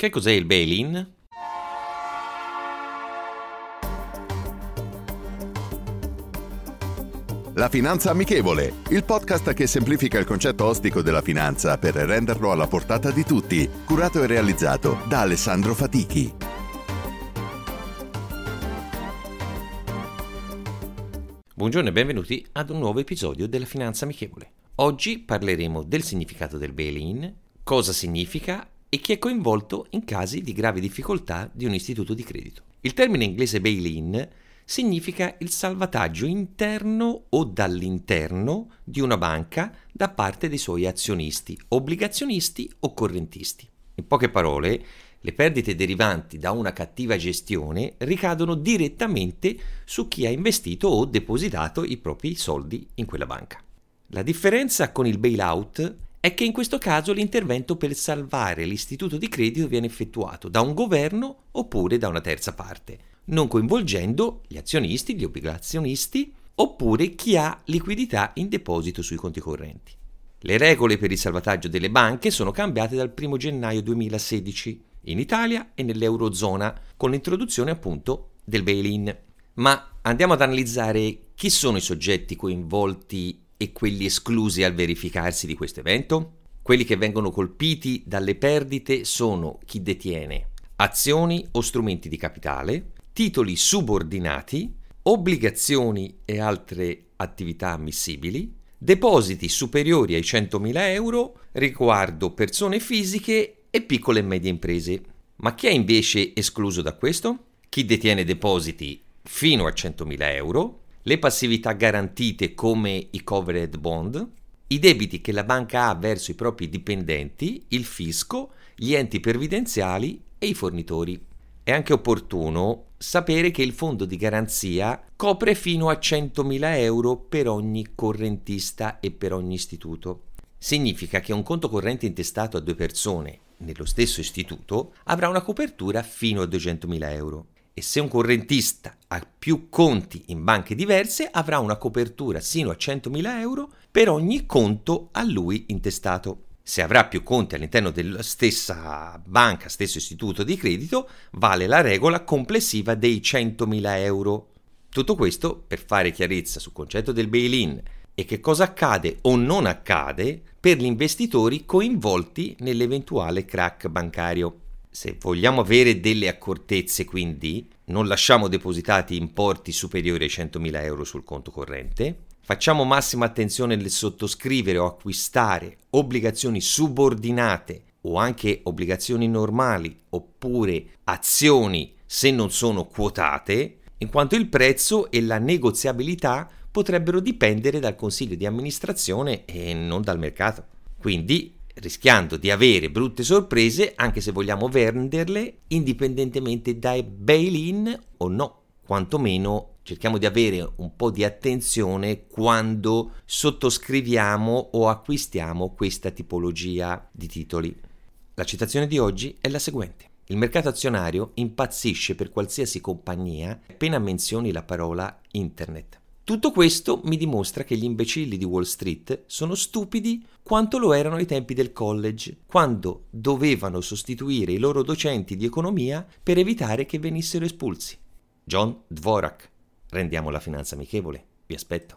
Che cos'è il bail-in? La Finanza Amichevole, il podcast che semplifica il concetto ostico della finanza per renderlo alla portata di tutti, curato e realizzato da Alessandro Fatichi. Buongiorno e benvenuti ad un nuovo episodio della Finanza Amichevole. Oggi parleremo del significato del bail-in, cosa significa e chi è coinvolto in casi di grave difficoltà di un istituto di credito. Il termine inglese bail-in significa il salvataggio interno o dall'interno di una banca da parte dei suoi azionisti, obbligazionisti o correntisti. In poche parole, le perdite derivanti da una cattiva gestione ricadono direttamente su chi ha investito o depositato i propri soldi in quella banca. La differenza con il bailout è che in questo caso l'intervento per salvare l'istituto di credito viene effettuato da un governo oppure da una terza parte, non coinvolgendo gli azionisti, gli obbligazionisti oppure chi ha liquidità in deposito sui conti correnti. Le regole per il salvataggio delle banche sono cambiate dal 1 gennaio 2016 in Italia e nell'Eurozona con l'introduzione appunto del bail-in. Ma andiamo ad analizzare chi sono i soggetti coinvolti e quelli esclusi al verificarsi di questo evento? Quelli che vengono colpiti dalle perdite sono chi detiene azioni o strumenti di capitale, titoli subordinati, obbligazioni e altre attività ammissibili, depositi superiori ai 100.000 euro riguardo persone fisiche e piccole e medie imprese. Ma chi è invece escluso da questo? Chi detiene depositi fino a 100.000 euro, le passività garantite come i covered bond, i debiti che la banca ha verso i propri dipendenti, il fisco, gli enti previdenziali e i fornitori. È anche opportuno sapere che il fondo di garanzia copre fino a 100.000 euro per ogni correntista e per ogni istituto. Significa che un conto corrente intestato a due persone nello stesso istituto avrà una copertura fino a 200.000 euro e se un correntista ha più conti in banche diverse avrà una copertura sino a 100.000 euro per ogni conto a lui intestato se avrà più conti all'interno della stessa banca, stesso istituto di credito, vale la regola complessiva dei 100.000 euro. Tutto questo per fare chiarezza sul concetto del bail-in e che cosa accade o non accade per gli investitori coinvolti nell'eventuale crack bancario. Se vogliamo avere delle accortezze, quindi, non lasciamo depositati importi superiori ai 100.000 euro sul conto corrente, Facciamo massima attenzione nel sottoscrivere o acquistare obbligazioni subordinate o anche obbligazioni normali oppure azioni se non sono quotate, in quanto il prezzo e la negoziabilità potrebbero dipendere dal consiglio di amministrazione e non dal mercato. Quindi rischiando di avere brutte sorprese anche se vogliamo venderle indipendentemente dai bail-in o no, quantomeno cerchiamo di avere un po' di attenzione quando sottoscriviamo o acquistiamo questa tipologia di titoli. La citazione di oggi è la seguente. Il mercato azionario impazzisce per qualsiasi compagnia appena menzioni la parola internet. Tutto questo mi dimostra che gli imbecilli di Wall Street sono stupidi quanto lo erano ai tempi del college, quando dovevano sostituire i loro docenti di economia per evitare che venissero espulsi. John Dvorak rendiamo la finanza amichevole. Vi aspetto.